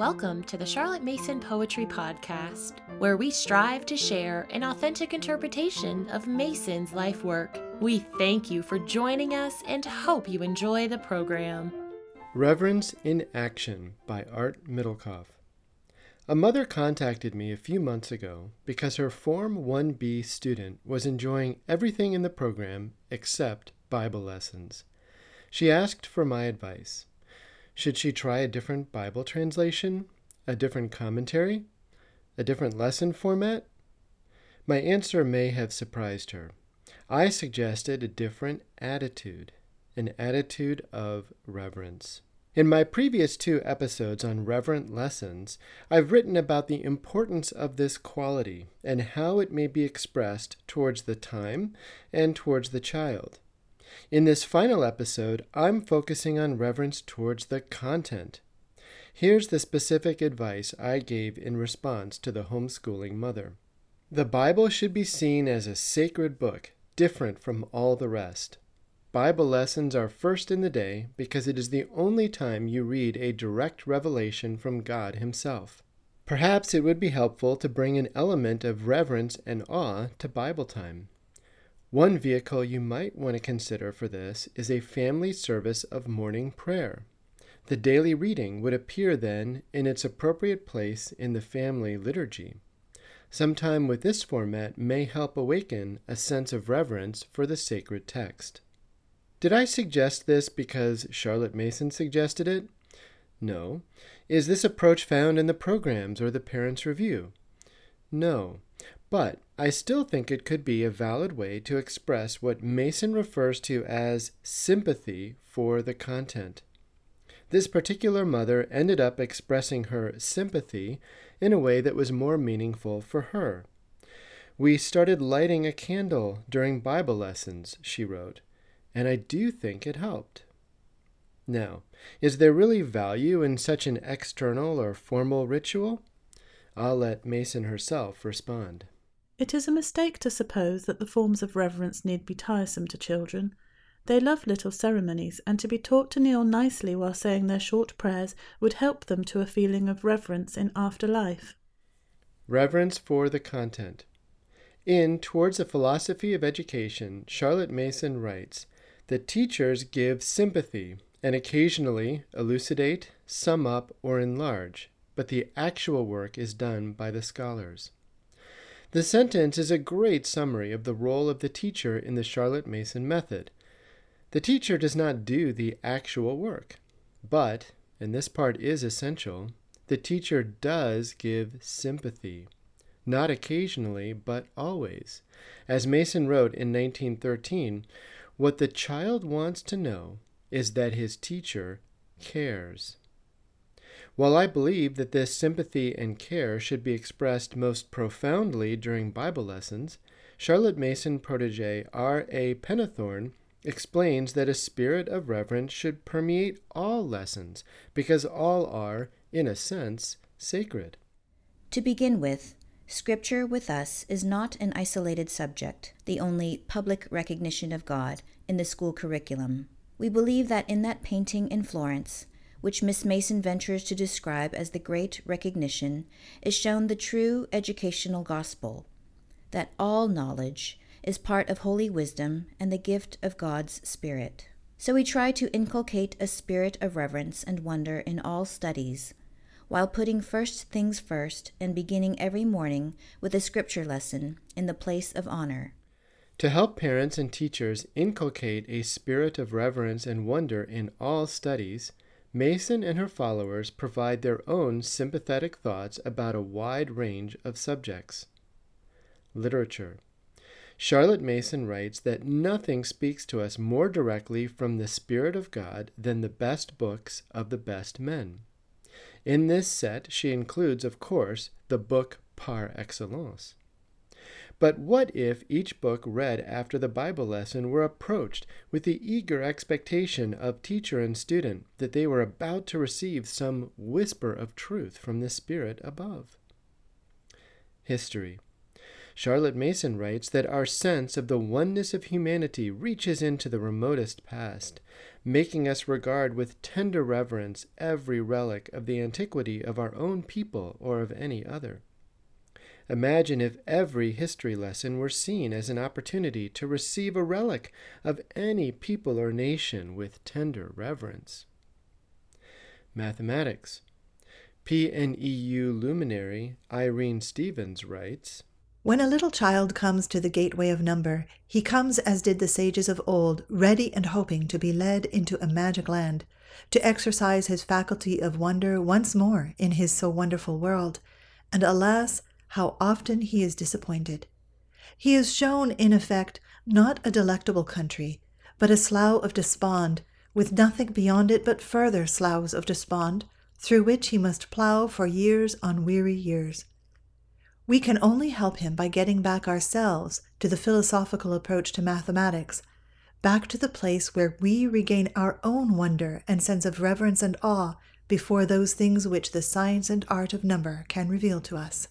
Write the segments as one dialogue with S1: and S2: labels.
S1: Welcome to the Charlotte Mason Poetry Podcast, where we strive to share an authentic interpretation of Mason's life work. We thank you for joining us and hope you enjoy the program.
S2: Reverence in Action by Art Middlekauff. A mother contacted me a few months ago because her Form 1B student was enjoying everything in the program except Bible lessons. She asked for my advice. Should she try a different Bible translation? A different commentary? A different lesson format? My answer may have surprised her. I suggested a different attitude, an attitude of reverence. In my previous two episodes on reverent lessons, I've written about the importance of this quality and how it may be expressed towards the time and towards the child. In this final episode, I'm focusing on reverence towards the content. Here's the specific advice I gave in response to the homeschooling mother. The Bible should be seen as a sacred book, different from all the rest. Bible lessons are first in the day because it is the only time you read a direct revelation from God Himself. Perhaps it would be helpful to bring an element of reverence and awe to Bible time. One vehicle you might want to consider for this is a family service of morning prayer. The daily reading would appear then in its appropriate place in the family liturgy. Some time with this format may help awaken a sense of reverence for the sacred text. Did I suggest this because Charlotte Mason suggested it? No. Is this approach found in the programs or the Parents' Review? No. But I still think it could be a valid way to express what Mason refers to as sympathy for the content. This particular mother ended up expressing her sympathy in a way that was more meaningful for her. We started lighting a candle during Bible lessons, she wrote, and I do think it helped. Now, is there really value in such an external or formal ritual? I'll let Mason herself respond.
S3: It is a mistake to suppose that the forms of reverence need be tiresome to children. They love little ceremonies, and to be taught to kneel nicely while saying their short prayers would help them to a feeling of reverence in after life.
S2: Reverence for the content. In Towards a Philosophy of Education, Charlotte Mason writes that teachers give sympathy and occasionally elucidate, sum up, or enlarge, but the actual work is done by the scholars. The sentence is a great summary of the role of the teacher in the Charlotte Mason method. The teacher does not do the actual work, but, and this part is essential, the teacher does give sympathy. Not occasionally, but always. As Mason wrote in 1913, what the child wants to know is that his teacher cares. While I believe that this sympathy and care should be expressed most profoundly during Bible lessons, Charlotte Mason protege R. A. Pennethorne explains that a spirit of reverence should permeate all lessons because all are, in a sense, sacred.
S4: To begin with, Scripture with us is not an isolated subject, the only public recognition of God in the school curriculum. We believe that in that painting in Florence, which Miss Mason ventures to describe as the great recognition, is shown the true educational gospel that all knowledge is part of holy wisdom and the gift of God's Spirit. So we try to inculcate a spirit of reverence and wonder in all studies, while putting first things first and beginning every morning with a scripture lesson in the place of honor.
S2: To help parents and teachers inculcate a spirit of reverence and wonder in all studies, Mason and her followers provide their own sympathetic thoughts about a wide range of subjects. Literature. Charlotte Mason writes that nothing speaks to us more directly from the Spirit of God than the best books of the best men. In this set, she includes, of course, the book par excellence. But what if each book read after the Bible lesson were approached with the eager expectation of teacher and student that they were about to receive some whisper of truth from the Spirit above? History. Charlotte Mason writes that our sense of the oneness of humanity reaches into the remotest past. making us regard with tender reverence every relic of the antiquity of our own people or of any other. Imagine if every history lesson were seen as an opportunity to receive a relic of any people or nation with tender reverence. Mathematics. PNEU luminary Irene Stevens writes
S5: When a little child comes to the gateway of number, he comes as did the sages of old, ready and hoping to be led into a magic land, to exercise his faculty of wonder once more in his so wonderful world. And alas, how often he is disappointed. He is shown, in effect, not a delectable country, but a slough of despond, with nothing beyond it but further sloughs of despond, through which he must plough for years on weary years. We can only help him by getting back ourselves to the philosophical approach to mathematics, back to the place where we regain our own wonder and sense of reverence and awe before those things which the science and art of number can reveal to us.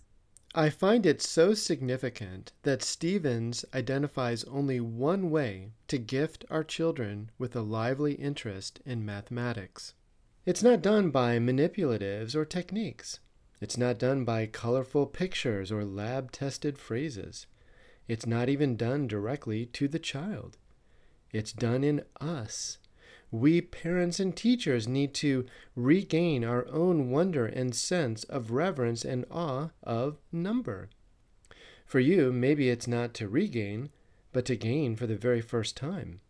S2: I find it so significant that Stevens identifies only one way to gift our children with a lively interest in mathematics. It's not done by manipulatives or techniques. It's not done by colorful pictures or lab tested phrases. It's not even done directly to the child. It's done in us we parents and teachers need to regain our own wonder and sense of reverence and awe of number. For you, maybe it's not to regain, but to gain for the very first time.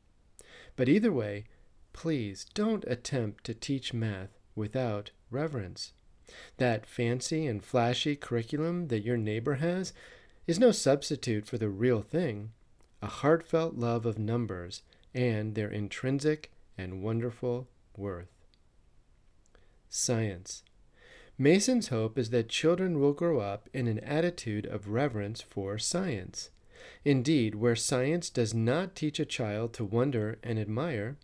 S2: But either way, please don't attempt to teach math without reverence. That fancy and flashy curriculum that your neighbor has is no substitute for the real thing a heartfelt love of numbers and their intrinsic and wonderful worth. Science. Mason's hope is that children will grow up in an attitude of reverence for science. Indeed, where science does not teach a child to wonder and admire,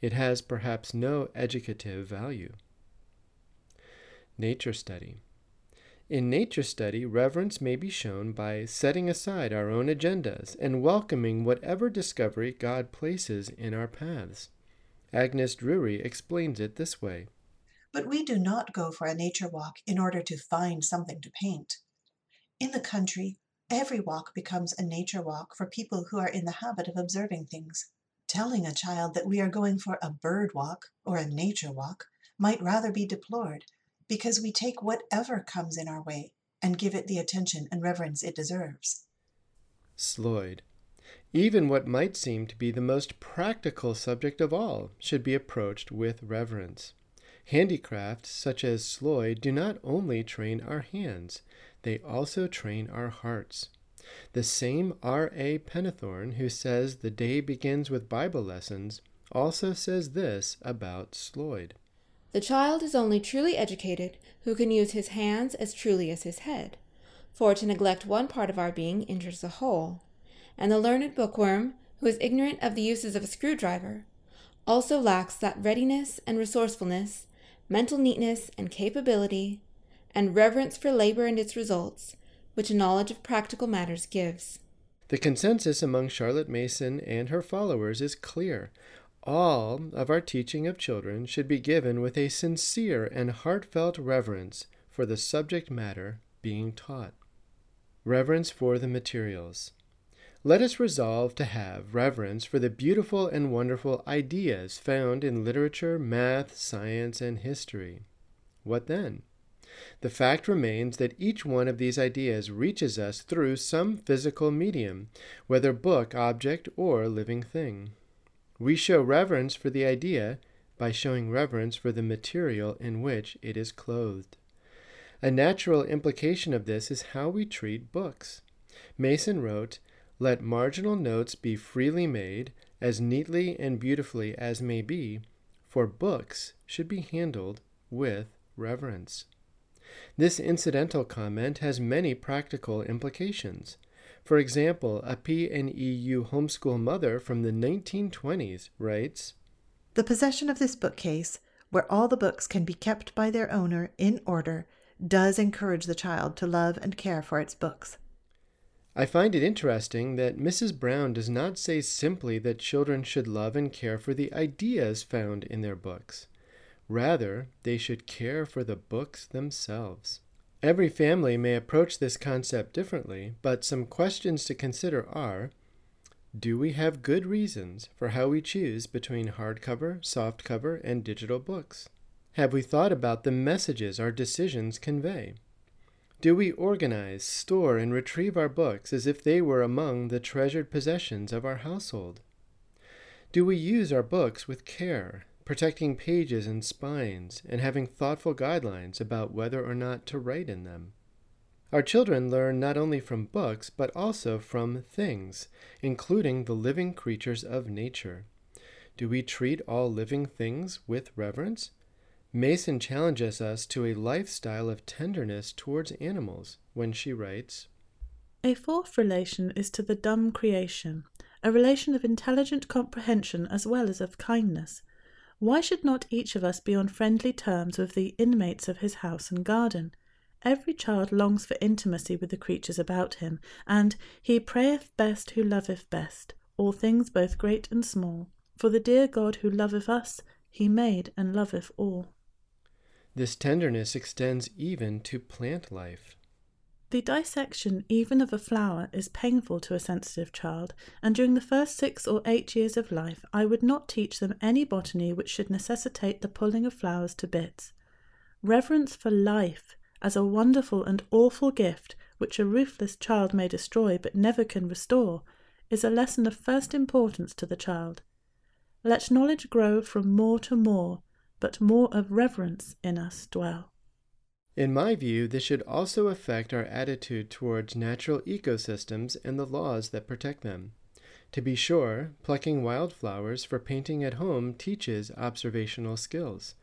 S2: it has perhaps no educative value. Nature study. In nature study, reverence may be shown by setting aside our own agendas and welcoming whatever discovery God places in our paths. Agnes Drury explains it this way
S6: But we do not go for a nature walk in order to find something to paint. In the country, every walk becomes a nature walk for people who are in the habit of observing things. Telling a child that we are going for a bird walk or a nature walk might rather be deplored, because we take whatever comes in our way and give it the attention and reverence it deserves.
S2: Sloyd. Even what might seem to be the most practical subject of all should be approached with reverence. Handicrafts such as Sloyd do not only train our hands, they also train our hearts. The same R. A. Pennethorne, who says the day begins with Bible lessons, also says this about Sloyd.
S7: The child is only truly educated who can use his hands as truly as his head, for to neglect one part of our being injures the whole and the learned bookworm, who is ignorant of the uses of a screwdriver, also lacks that readiness and resourcefulness, mental neatness and capability, and reverence for labor and its results, which a knowledge of practical matters gives.
S2: The consensus among Charlotte Mason and her followers is clear. All of our teaching of children should be given with a sincere and heartfelt reverence for the subject matter being taught. Reverence for the materials. Let us resolve to have reverence for the beautiful and wonderful ideas found in literature, math, science, and history. What then? The fact remains that each one of these ideas reaches us through some physical medium, whether book, object, or living thing. We show reverence for the idea by showing reverence for the material in which it is clothed. A natural implication of this is how we treat books. Mason wrote, let marginal notes be freely made, as neatly and beautifully as may be, for books should be handled with reverence. This incidental comment has many practical implications. For example, a PNEU homeschool mother from the 1920s writes
S5: The possession of this bookcase, where all the books can be kept by their owner in order, does encourage the child to love and care for its books.
S2: I find it interesting that Mrs. Brown does not say simply that children should love and care for the ideas found in their books. Rather, they should care for the books themselves. Every family may approach this concept differently, but some questions to consider are Do we have good reasons for how we choose between hardcover, softcover, and digital books? Have we thought about the messages our decisions convey? Do we organize, store, and retrieve our books as if they were among the treasured possessions of our household? Do we use our books with care, protecting pages and spines, and having thoughtful guidelines about whether or not to write in them. Our children learn not only from books, but also from things, including the living creatures of nature. Do we treat all living things with reverence? Mason challenges us to a lifestyle of tenderness towards animals when she writes
S3: A fourth relation is to the dumb creation, a relation of intelligent comprehension as well as of kindness. Why should not each of us be on friendly terms with the inmates of his house and garden? Every child longs for intimacy with the creatures about him, and he prayeth best who loveth best, all things both great and small. For the dear God who loveth us, he made and loveth all.
S2: This tenderness extends even to plant life.
S3: The dissection even of a flower is painful to a sensitive child, and during the first six or eight years of life I would not teach them any botany which should necessitate the pulling of flowers to bits. Reverence for life as a wonderful and awful gift which a ruthless child may destroy but never can restore is a lesson of first importance to the child. Let knowledge grow from more to more, but more of reverence in us dwell.
S2: In my view, this should also affect our attitude towards natural ecosystems and the laws that protect them. To be sure, plucking wildflowers for painting at home teaches observational skills.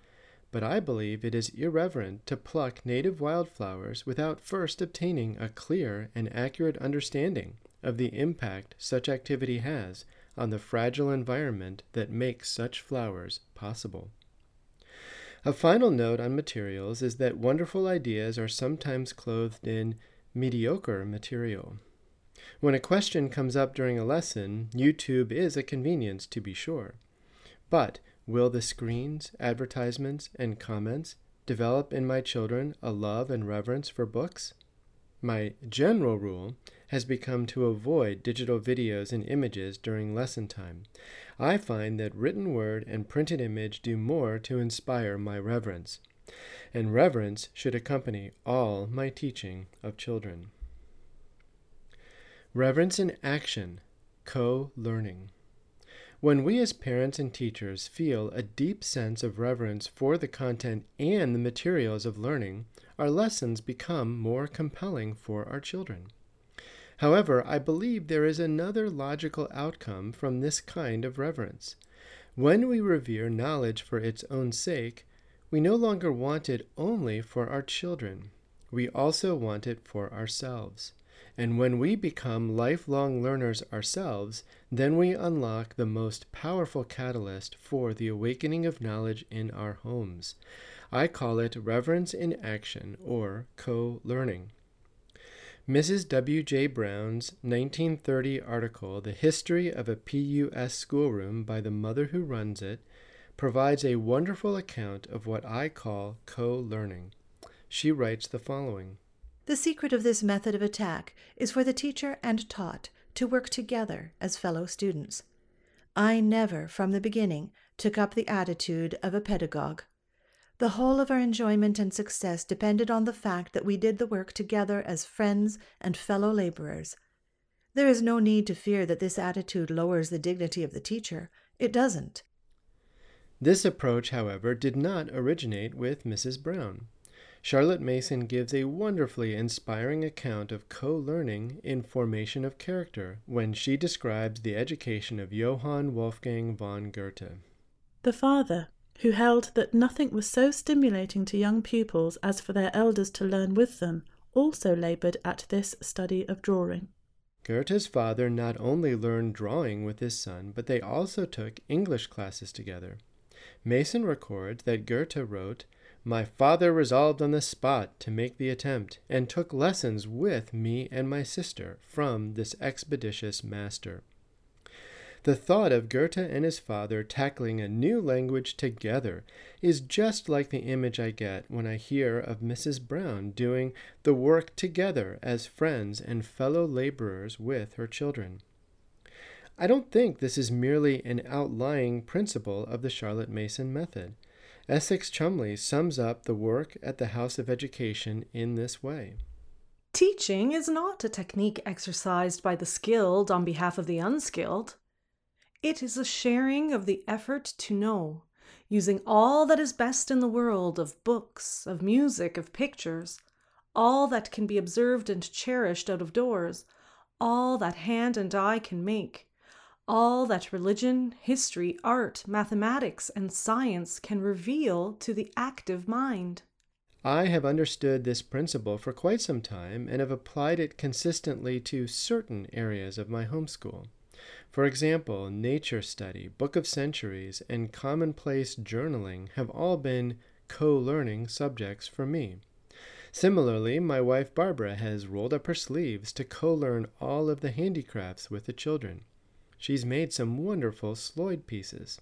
S2: But I believe it is irreverent to pluck native wildflowers without first obtaining a clear and accurate understanding of the impact such activity has on the fragile environment that makes such flowers possible. A final note on materials is that wonderful ideas are sometimes clothed in mediocre material. When a question comes up during a lesson, YouTube is a convenience to be sure. But will the screens, advertisements, and comments develop in my children a love and reverence for books? My general rule has become to avoid digital videos and images during lesson time. I find that written word and printed image do more to inspire my reverence, and reverence should accompany all my teaching of children. Reverence in action, co learning. When we as parents and teachers feel a deep sense of reverence for the content and the materials of learning, our lessons become more compelling for our children. However, I believe there is another logical outcome from this kind of reverence. When we revere knowledge for its own sake, we no longer want it only for our children. We also want it for ourselves. And when we become lifelong learners ourselves, then we unlock the most powerful catalyst for the awakening of knowledge in our homes. I call it reverence in action or co learning. Mrs. W. J. Brown's 1930 article, The History of a PUS Schoolroom by the Mother Who Runs It, provides a wonderful account of what I call co learning. She writes the following
S5: The secret of this method of attack is for the teacher and taught to work together as fellow students. I never, from the beginning, took up the attitude of a pedagogue. The whole of our enjoyment and success depended on the fact that we did the work together as friends and fellow laborers. There is no need to fear that this attitude lowers the dignity of the teacher. It doesn't.
S2: This approach, however, did not originate with Mrs. Brown. Charlotte Mason gives a wonderfully inspiring account of co learning in formation of character when she describes the education of Johann Wolfgang von Goethe.
S3: The father, who held that nothing was so stimulating to young pupils as for their elders to learn with them, also laboured at this study of drawing.
S2: Goethe's father not only learned drawing with his son, but they also took English classes together. Mason records that Goethe wrote, My father resolved on the spot to make the attempt, and took lessons with me and my sister from this expeditious master. The thought of Goethe and his father tackling a new language together is just like the image I get when I hear of Mrs. Brown doing the work together as friends and fellow laborers with her children. I don't think this is merely an outlying principle of the Charlotte Mason method. Essex Cholmondeley sums up the work at the House of Education in this way.
S8: Teaching is not a technique exercised by the skilled on behalf of the unskilled. It is a sharing of the effort to know, using all that is best in the world of books, of music, of pictures, all that can be observed and cherished out of doors, all that hand and eye can make, all that religion, history, art, mathematics, and science can reveal to the active mind.
S2: I have understood this principle for quite some time and have applied it consistently to certain areas of my homeschool. For example, nature study, Book of Centuries, and commonplace journaling have all been co learning subjects for me. Similarly, my wife Barbara has rolled up her sleeves to co learn all of the handicrafts with the children. She's made some wonderful Sloyd pieces.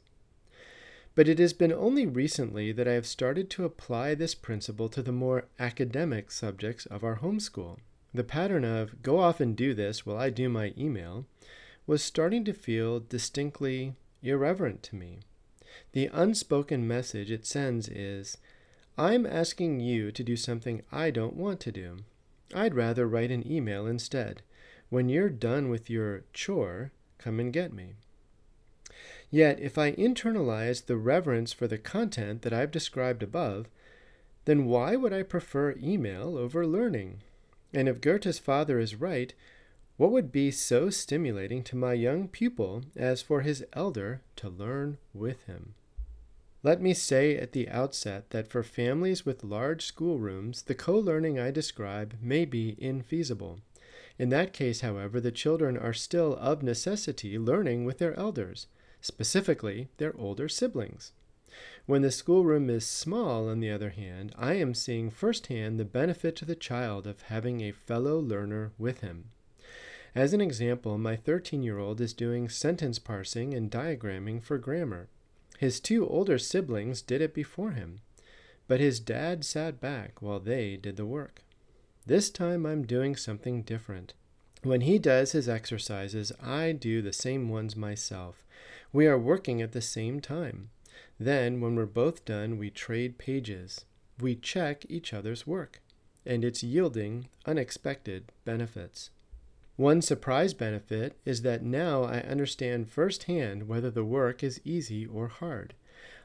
S2: But it has been only recently that I have started to apply this principle to the more academic subjects of our homeschool. The pattern of go off and do this while I do my email was starting to feel distinctly irreverent to me. The unspoken message it sends is I'm asking you to do something I don't want to do. I'd rather write an email instead. When you're done with your chore, Come and get me. Yet, if I internalize the reverence for the content that I've described above, then why would I prefer email over learning? And if Goethe's father is right, what would be so stimulating to my young pupil as for his elder to learn with him? Let me say at the outset that for families with large schoolrooms, the co learning I describe may be infeasible. In that case, however, the children are still of necessity learning with their elders, specifically their older siblings. When the schoolroom is small, on the other hand, I am seeing firsthand the benefit to the child of having a fellow learner with him. As an example, my 13 year old is doing sentence parsing and diagramming for grammar. His two older siblings did it before him, but his dad sat back while they did the work. This time I'm doing something different. When he does his exercises, I do the same ones myself. We are working at the same time. Then, when we're both done, we trade pages. We check each other's work, and it's yielding unexpected benefits. One surprise benefit is that now I understand firsthand whether the work is easy or hard.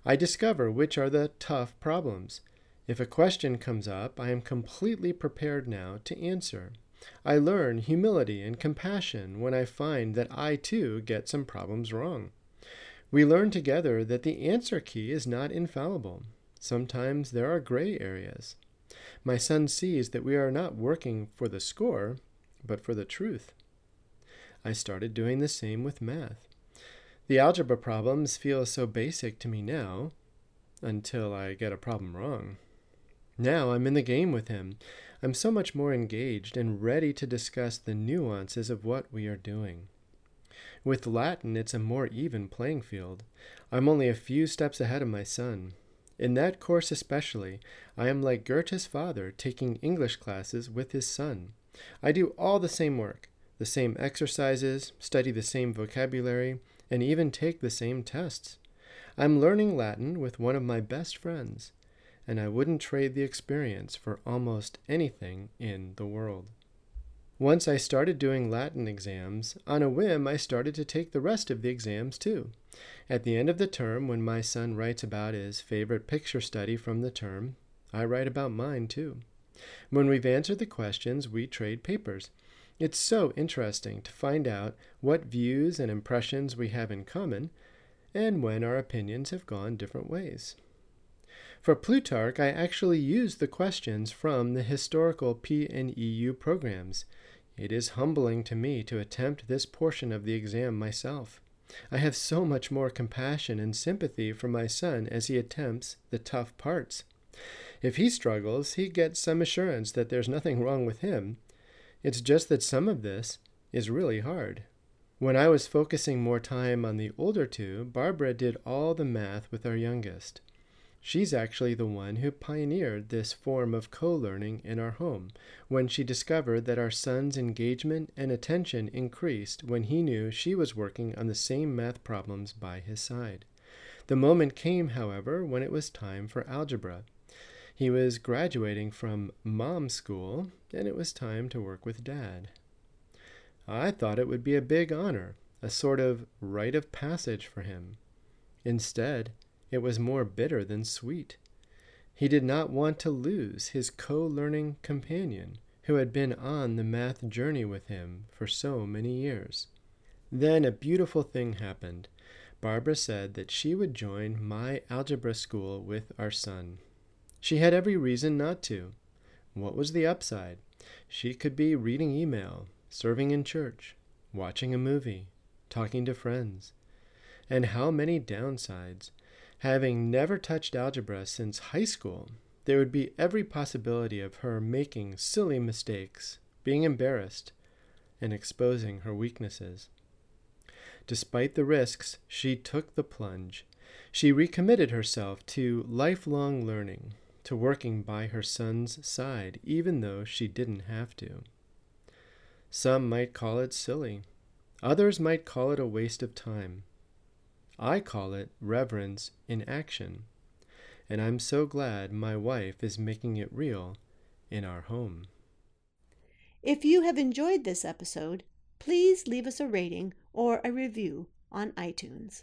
S2: I discover which are the tough problems. If a question comes up, I am completely prepared now to answer. I learn humility and compassion when I find that I too get some problems wrong. We learn together that the answer key is not infallible. Sometimes there are gray areas. My son sees that we are not working for the score, but for the truth. I started doing the same with math. The algebra problems feel so basic to me now, until I get a problem wrong. Now I'm in the game with him. I'm so much more engaged and ready to discuss the nuances of what we are doing. With Latin, it's a more even playing field. I'm only a few steps ahead of my son. In that course especially, I am like Goethe's father taking English classes with his son. I do all the same work, the same exercises, study the same vocabulary, and even take the same tests. I'm learning Latin with one of my best friends and I wouldn't trade the experience for almost anything in the world. Once I started doing Latin exams, on a whim I started to take the rest of the exams too. At the end of the term, when my son writes about his favorite picture study from the term, I write about mine too. When we've answered the questions, we trade papers. It's so interesting to find out what views and impressions we have in common and when our opinions have gone different ways. For Plutarch, I actually used the questions from the historical PNEU programs. It is humbling to me to attempt this portion of the exam myself. I have so much more compassion and sympathy for my son as he attempts the tough parts. If he struggles, he gets some assurance that there's nothing wrong with him. It's just that some of this is really hard. When I was focusing more time on the older two, Barbara did all the math with our youngest. She's actually the one who pioneered this form of co learning in our home when she discovered that our son's engagement and attention increased when he knew she was working on the same math problems by his side. The moment came, however, when it was time for algebra. He was graduating from mom school, and it was time to work with dad. I thought it would be a big honor, a sort of rite of passage for him. Instead, it was more bitter than sweet. He did not want to lose his co learning companion who had been on the math journey with him for so many years. Then a beautiful thing happened. Barbara said that she would join my algebra school with our son. She had every reason not to. What was the upside? She could be reading email, serving in church, watching a movie, talking to friends. And how many downsides? Having never touched algebra since high school, there would be every possibility of her making silly mistakes, being embarrassed, and exposing her weaknesses. Despite the risks, she took the plunge. She recommitted herself to lifelong learning, to working by her son's side, even though she didn't have to. Some might call it silly, others might call it a waste of time. I call it reverence in action, and I'm so glad my wife is making it real in our home.
S9: If you have enjoyed this episode, please leave us a rating or a review on iTunes.